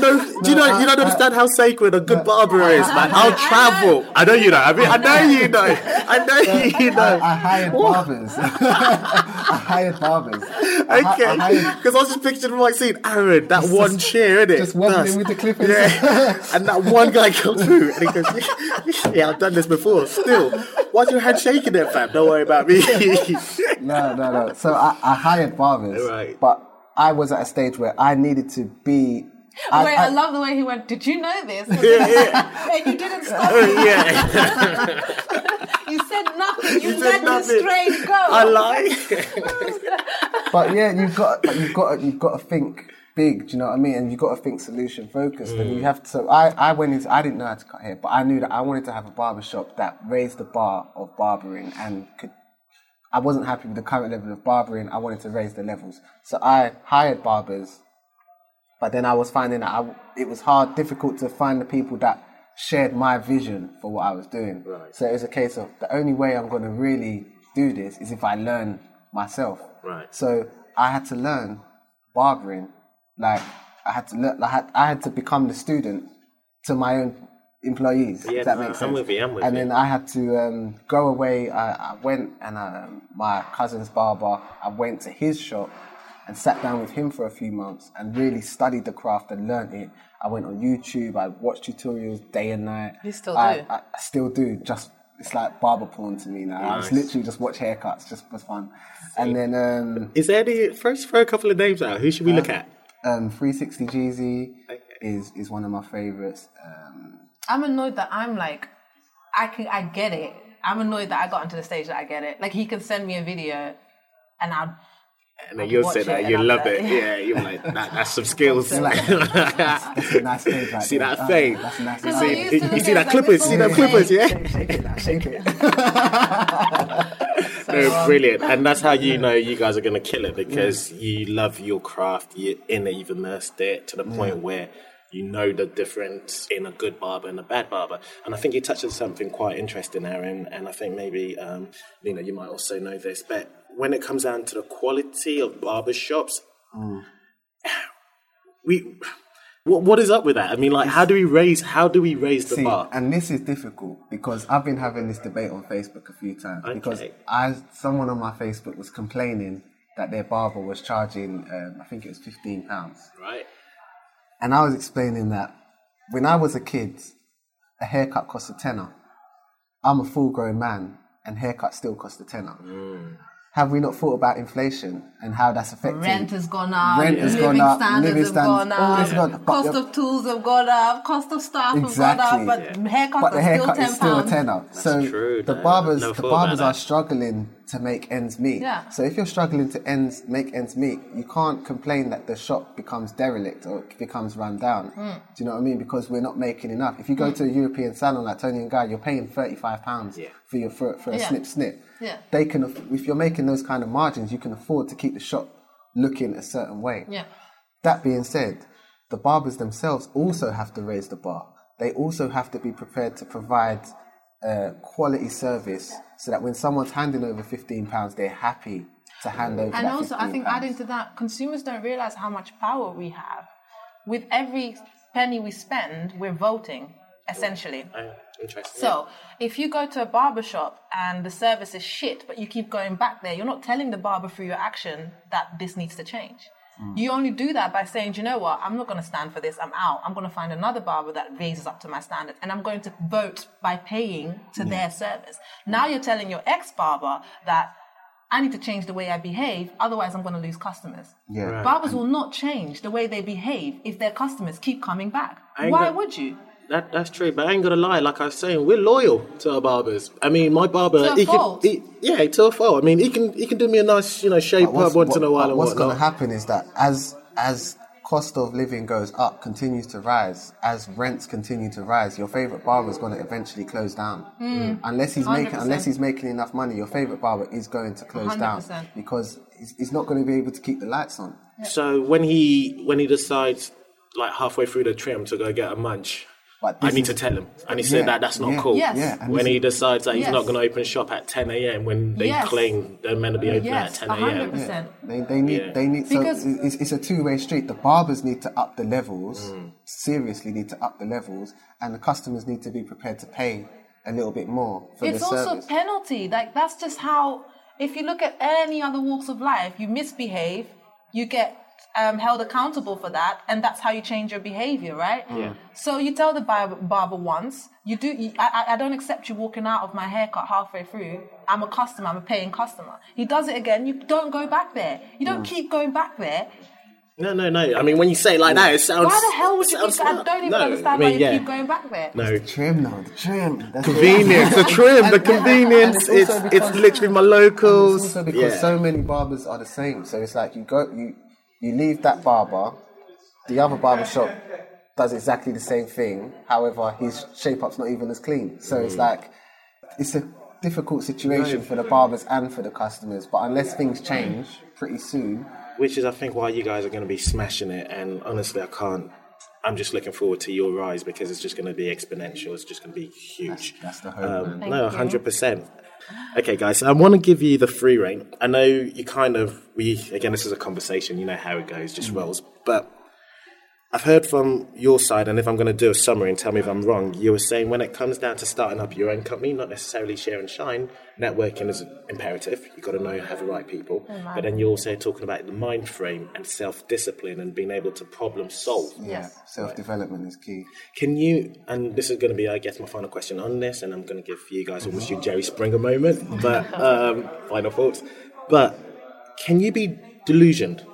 No, do you know? You don't understand how sacred a good barber is, man. I'll travel. I know you know. I mean, I know you know. I know you know. I hired barbers. I hired barbers. I hi- Okay, I because I was just picturing like seeing Aaron, that one chair, innit? just one That's- with the clippers. Yeah, and that one guy comes through and he goes, "Yeah, I've done this before. Still, why's your hand shaking there, fam? Don't worry about me." No, no, no. So I, I hired barbers, Right. but I was at a stage where I needed to be. I, Wait, I- I, love the way he went. Did you know this? yeah, yeah. and you didn't stop. Oh, yeah. You said nothing. You, said let the nothing. strain go. I lie. but yeah, you've got, you've got, you've got to think big. Do you know what I mean? And you've got to think solution focused. And you mm. have to. So I, I went into. I didn't know how to cut hair, but I knew that I wanted to have a barber shop that raised the bar of barbering and could. I wasn't happy with the current level of barbering. I wanted to raise the levels. So I hired barbers, but then I was finding that I, it was hard, difficult to find the people that shared my vision for what I was doing. So it was a case of the only way I'm going to really do this is if I learn myself. Right. So I had to learn barbering. Like I had to learn. I had, I had to become the student to my own employees. Yeah, if that no, makes I'm with you, I'm with and you. then I had to um, go away. I, I went and um, my cousin's barber. I went to his shop and sat down with him for a few months and really studied the craft and learnt it. I went on YouTube. I watched tutorials day and night. You still I, do? I, I still do. Just it's like barber porn to me now. I just literally just watch haircuts just for fun. And then um, Is there any? First, throw a couple of names out. Who should we look at? um, 360 Jeezy is is one of my favorites. Um, I'm annoyed that I'm like, I can, I get it. I'm annoyed that I got into the stage that I get it. Like he can send me a video, and I'll. And then you'll say that you love like- it. Yeah, you're like that, that's some skills. that's a nice stage right See there. that fade? That's a nice Because See, I you, to see that it clippers? like See that clippers? Yeah. Shake it now, shake it. No, um, brilliant, and that's how you know you guys are going to kill it because you love your craft. You're in it, you've immersed it to the point where you know the difference in a good barber and a bad barber. And I think you touched on something quite interesting, Aaron. And I think maybe um, Lena, you might also know this, but when it comes down to the quality of barber shops, we. What, what is up with that? I mean, like, how do we raise? How do we raise the See, bar? and this is difficult because I've been having this debate on Facebook a few times because Okay. I someone on my Facebook was complaining that their barber was charging um, I think it was fifteen pounds, Right. And I was explaining that when I was a kid, a haircut cost a tenner. I'm a full grown man, and haircut still cost a tenner. Mm. Have we not thought about inflation and how that's affecting? Rent has gone up. Rent has living gone up, Standards living have gone up. this has gone up, Cost of tools have gone up. Cost of staff Exactly. have gone up. But haircuts but the are haircut still is ten still a pounds. tenner. so true, the man. barbers, Never the barbers are that. struggling to make ends meet. Yeah. So if you're struggling to ends make ends meet, you can't complain that the shop becomes derelict or it becomes run down. Hmm. Do you know what I mean? Because we're not making enough. If you go to a European salon like Toni and Guy, you're paying thirty five pounds Yeah. for your for, for a Yeah. snip snip. Yeah. They can if you're making those kind of margins, you can afford to keep the shop looking a certain way. Yeah. That being said, the barbers themselves also have to raise the bar. They also have to be prepared to provide uh, quality service so that when someone's handing over fifteen pounds, they're happy to hand over. And that also, I think £15. adding to that, consumers don't realize how much power we have. With every penny we spend, we're voting, essentially. Oh, interesting. So, if you go to a barber shop and the service is shit, but you keep going back there, you're not telling the barber through your action that this needs to change. Mm. You only do that by saying, "Do you know what, I'm not going to stand for this, I'm out. I'm going to find another barber that raises up to my standards, and I'm going to vote by paying to their service. Now you're telling your ex barber that I need to change the way I behave, otherwise, I'm going to lose customers. Yeah. Right. Barbers will not change the way they behave if their customers keep coming back. Why got- would you? That that's true, but I ain't gonna lie. Like I was saying, we're loyal to our barbers. I mean, my barber, To a he fault. can, he, yeah, to a fault. I mean, he can he can do me a nice, you know, shape But up once in a while but and what's going to happen is that as as cost of living goes up, continues to rise, as rents continue to rise, your favorite barber is going to eventually close down. Hmm. Unless he's making 100%. unless he's making enough money, your favorite barber is going to close down 100%. because he's, he's not going to be able to keep the lights on. So when he when he decides, like halfway through the trim, to go get a munch, But I this need to tell him. I need to say Yeah, that that's not yeah, cool. Yes. Yeah, and when he is- decides that he's not going to open shop at 10 a.m. when they Yes. claim they're meant to be open Yes, at 10 a.m. 100%. They, they need Yeah. they need so Because- it's, it's a two way street. The barbers need to up the levels, Mm. seriously need to up the levels, and the customers need to be prepared to pay a little bit more for it's also service. penalty. Like that's just how. If you look at any other walks of life, you misbehave, you get um, held accountable for that, and that's how you change your behavior, right? Yeah. So you tell the barber, barber once, you do. You, I, I- I don't accept you walking out of my haircut halfway through. I'm a customer. I'm a paying customer. He does it again. You don't go back there. You Mm. don't keep going back there. No, no, no. I mean, when you say it like that, it sounds. Why the hell would you? Keep, I don't even No, understand I mean, why you yeah. keep going back there. No. trim now, the trim. That's. Convenience, the trim, the And- and convenience. it's It's also it's, literally my And locals. it's also because yeah. so many barbers are the same. So it's like you go, you you leave that barber, the other barber shop does exactly the same thing. However, his shape up's not even as clean. So it's like it's a difficult situation for the barbers and for the customers. But unless things change pretty soon, Which is, I think, why you guys are going to be smashing it. And honestly, I can't. I'm just looking forward to your rise because it's just going to be exponential. It's just going to be huge. that's the hope. Um, no, hundred percent. Okay, guys. So I want to give you the free reign. I know you kind of we again. This is a conversation. You know how it goes, just mm. rolls. But I've heard from your side, and if I'm going to do a summary and tell me if I'm wrong, you were saying when it comes down to starting up your own company, not necessarily Sheer and Shine, networking is imperative. You've got to know you have the right people. But then you're also talking about the mind frame and self discipline and being able to problem solve. yeah, self development is key. Can you, and this is going to be, I guess, my final question on this, and I'm going to give you guys almost your Jerry Springer moment, but um, final thoughts. But can you be delusioned?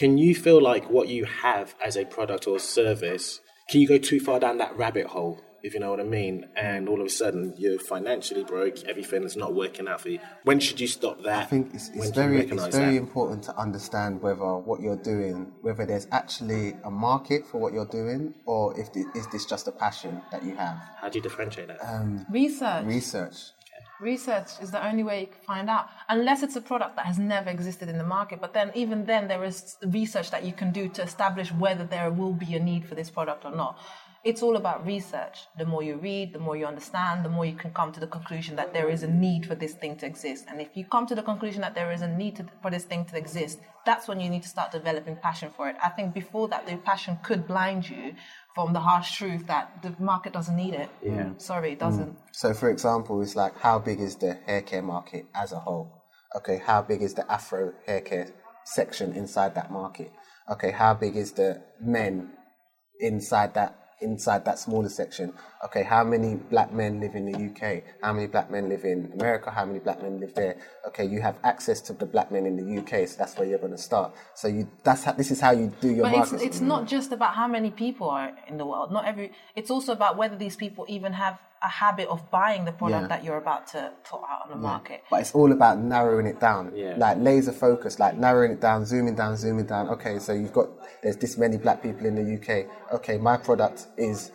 Can you feel like what you have as a product or service, can you go too far down that rabbit hole, if you know what I mean? And all of a sudden you're financially broke, everything is not working out for you. When should you stop that? I think it's, it's very it's very that? important to understand whether what you're doing, whether there's actually a market for what you're doing, or if the, is this just a passion that you have. How do you differentiate that? Um, Research. research. Research is the only way you can find out, unless it's a product that has never existed in the market. But then, even then, there is research that you can do to establish whether there will be a need for this product or not. It's all about research. The more you read, the more you understand, the more you can come to the conclusion that there is a need for this thing to exist. And if you come to the conclusion that there is a need to, for this thing to exist, that's when you need to start developing passion for it. I think before that, the passion could blind you from the harsh truth that the market doesn't need it. Yeah. Mm. Sorry, it mm. doesn't. So, for example, it's like how big is the hair care market as a whole? Okay, how big is the Afro hair care section inside that market? Okay, how big is the men inside that inside that smaller section? Okay, how many black men live in the UK? How many black men live in America? How many black men live there? Okay, you have access to the black men in the UK, so that's where you're going to start. So you that's how, this is how you do your But it's, market. it's not just about how many people are in the world. Not every. It's also about whether these people even have a habit of buying the product Yeah. that you're about to put out on the market. But it's all about narrowing it down. Yeah. Like laser focus, like narrowing it down, zooming down, zooming down. Okay, so you've got there's this many black people in the UK. Okay, my product is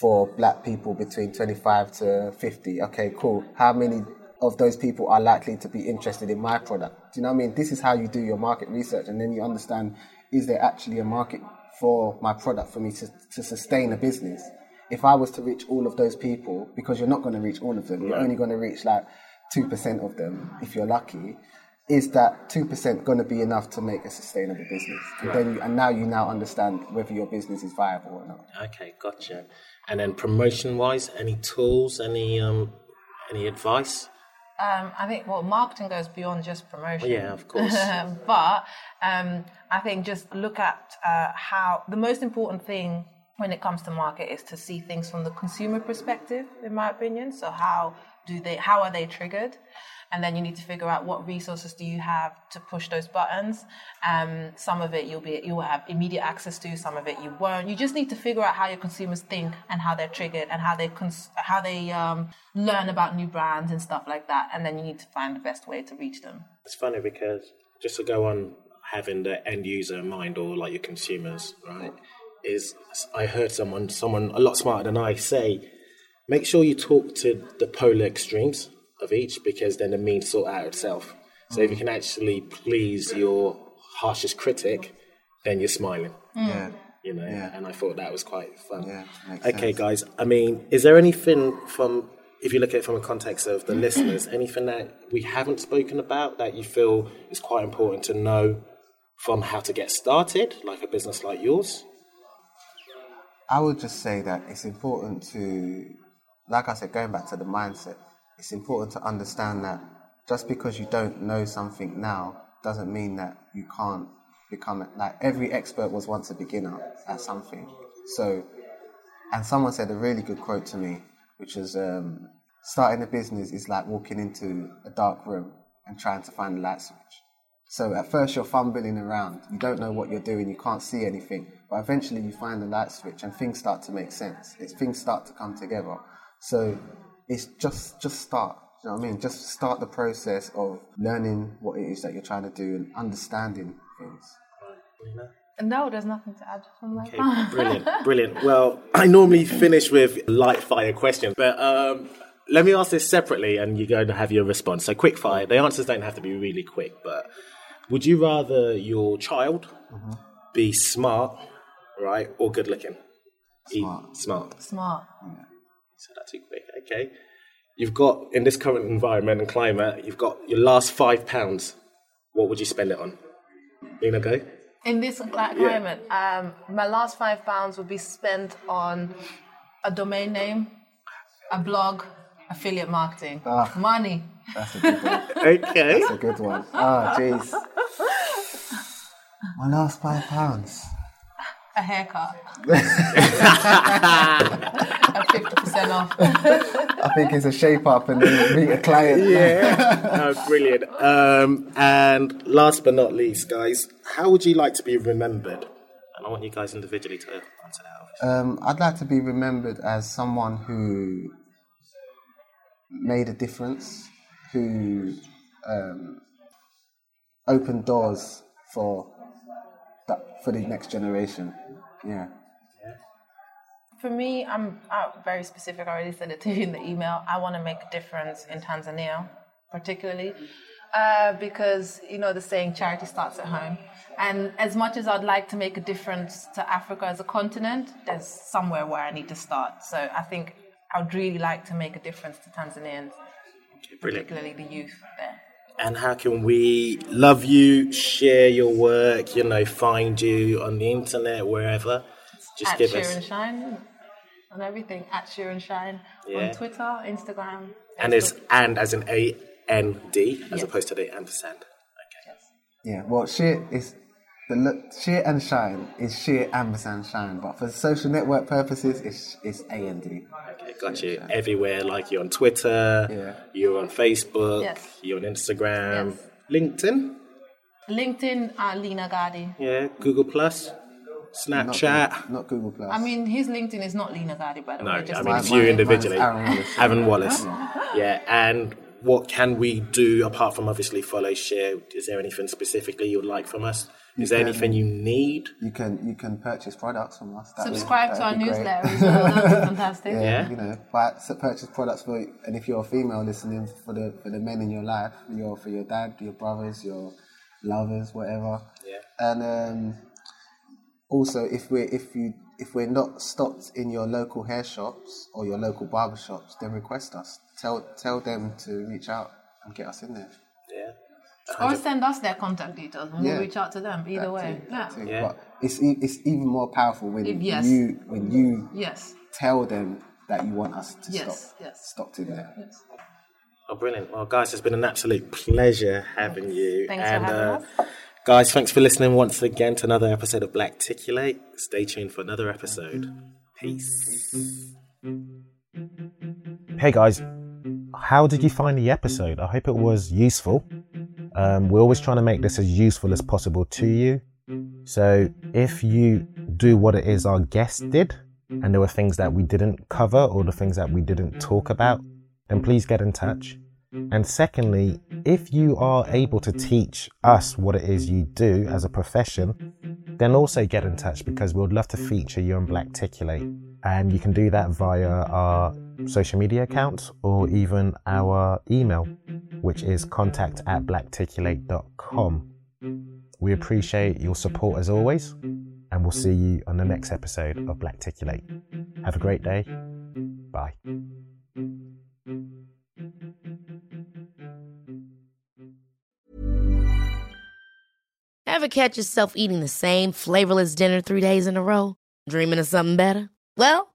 for black people between 25 to 50. Okay, cool. How many of those people are likely to be interested in my product? Do you know what I mean? This is how you do your market research, and then you understand is there actually a market for my product for me to, to sustain a business? If I was to reach all of those people, because you're not going to reach all of them, you're only going to reach like 2% of them if you're lucky is that 2% going to be enough to make a sustainable business and then you, and now you now understand whether your business is viable or not Okay, gotcha. And then promotion wise, any tools, any um, any advice? Um, I think well, marketing goes beyond just promotion. Yeah, of course. but um, I think just look at uh, how the most important thing when it comes to market is to see things from the consumer perspective. In my opinion, so how do they? How are they triggered? And then you need to figure out what resources do you have to push those buttons. Um, some of it you'll be you'll have immediate access to. Some of it you won't. You just need to figure out how your consumers think and how they're triggered and how they cons- how they um, learn about new brands and stuff like that. And then you need to find the best way to reach them. It's funny because just to go on having the end user in mind or like your consumers, right? Is I heard someone, someone a lot smarter than I say, make sure you talk to the polar extremes of each because then the mean sort out itself. So if you can actually please your harshest critic, then you're smiling. Mm. yeah you know, Yeah. and I thought that was quite fun. Yeah, okay, sense. guys. I mean, is there anything from, if you look at it from a context of the listeners, anything that we haven't spoken about that you feel is quite important to know from how to get started, like a business like yours? I would just say that it's important to, like I said, going back to the mindset, it's important to understand that just because you don't know something now doesn't mean that you can't become it. Like every expert was once a beginner at something. So, and someone said a really good quote to me, which is um, starting a business is like walking into a dark room and trying to find a light switch. So at first you're fumbling around, you don't know what you're doing, you can't see anything, but eventually you find the light switch and things start to make sense. It's, things start to come together. So it's just just start. You know what I mean? Just start the process of learning what it is that you're trying to do and understanding things. No, there's nothing to add from my Okay, part. brilliant, brilliant. Well, I normally finish with light fire questions, but um, let me ask this separately, and you're going to have your response. So, quick fire. The answers don't have to be really quick, but would you rather your child be smart, right, or good looking? Smart. smart. Smart. So that's too quick. Okay. You've got in this current environment and climate, you've got your last five pounds. What would you spend it on? Lena, go. In this cli- climate, um, my last five pounds would be spent on a domain name, a blog, affiliate marketing, Ah. money. That's a good one. Okay. That's a good one. Ah, jeez. My last five pounds. A haircut. a 50% off. I think it's a shape up and then meet a client. Yeah. oh, brilliant. Um, and last but not least, guys, how would you like to be remembered? And I want you guys individually to answer that. Um, I'd like to be remembered as someone who made a difference, who um, opened doors for that, for the next generation. Yeah. For me, I'm uh, very specific. I already said it to you in the email. I want to make a difference in Tanzania, particularly, uh, because you know the saying "charity starts at home." And as much as I'd like to make a difference to Africa as a continent, there's somewhere where I need to start. So I think I'd really like to make a difference to Tanzanians, Brilliant. particularly the youth there. And how can we love you, share your work, you know, find you on the internet, wherever? Just at give Sheer us. and Shine on everything. At Sheer and Shine Yeah. on Twitter, Instagram. And it's and as in A N D as Yes. opposed to the ampersand. Yeah. Well, sheer is the look, sheer and shine is sheer ampersand shine, but for social network purposes, it's it's A and D. Okay, got you. Everywhere, like you're on Twitter, Yeah. you're on Facebook, Yes. you're on Instagram, Yes. LinkedIn, LinkedIn, uh, Lena Gadi. yeah, Google Plus, Snapchat. Not, not Google Plus. I mean, his LinkedIn is not Lena Gadi, by the No, way. I mean it's you individually. mine's Aaron Wallace. Aaron Wallace. Yeah, and what can we do apart from obviously follow, share? Is there anything specifically you'd like from us? Is there can- anything you need? you can you can purchase products from us. That'd subscribe to our that'd be great. newsletter well. That'd be fantastic. Yeah, Yeah. you know, buy s- purchase products for, and if you're a female listening, for the for the men in your life, your for your dad, your brothers, your lovers, whatever. Yeah. And um, also, if we are if you if we're not stocked in your local hair shops or your local barber shops, then request us. Tell tell them to reach out and get us in there. Yeah. Or send us their contact details and Yeah. we'll reach out to them. Either That way. too, Yeah. Yeah. But it's e- it's even more powerful when If- yes. you when you Yes. tell them that you want us to Yes, stock yes. stocked in there. Yes. Oh, brilliant. Well, guys, it's been an absolute pleasure having you. Thanks for and, having uh, Guys, thanks for listening once again to another episode of Blackticulate. Stay tuned for another episode. Peace. Hey guys, how did you find the episode? I hope it was useful. Um, we're always trying to make this as useful as possible to you. So if you do what it is our guest did, and there were things that we didn't cover or the things that we didn't talk about, then please get in touch. And secondly, if you are able to teach us what it is you do as a profession, then also get in touch because we would love to feature you on Blackticulate. And you can do that via our social media mm-hmm. accounts or even our email, which is contact at blackticulate.com. We appreciate your support as always, and and we'll see you on the next episode of Blackticulate. Have a great day. Bye. Ever catch yourself eating the same flavorless dinner three days in a row? Dreaming of something better? Well,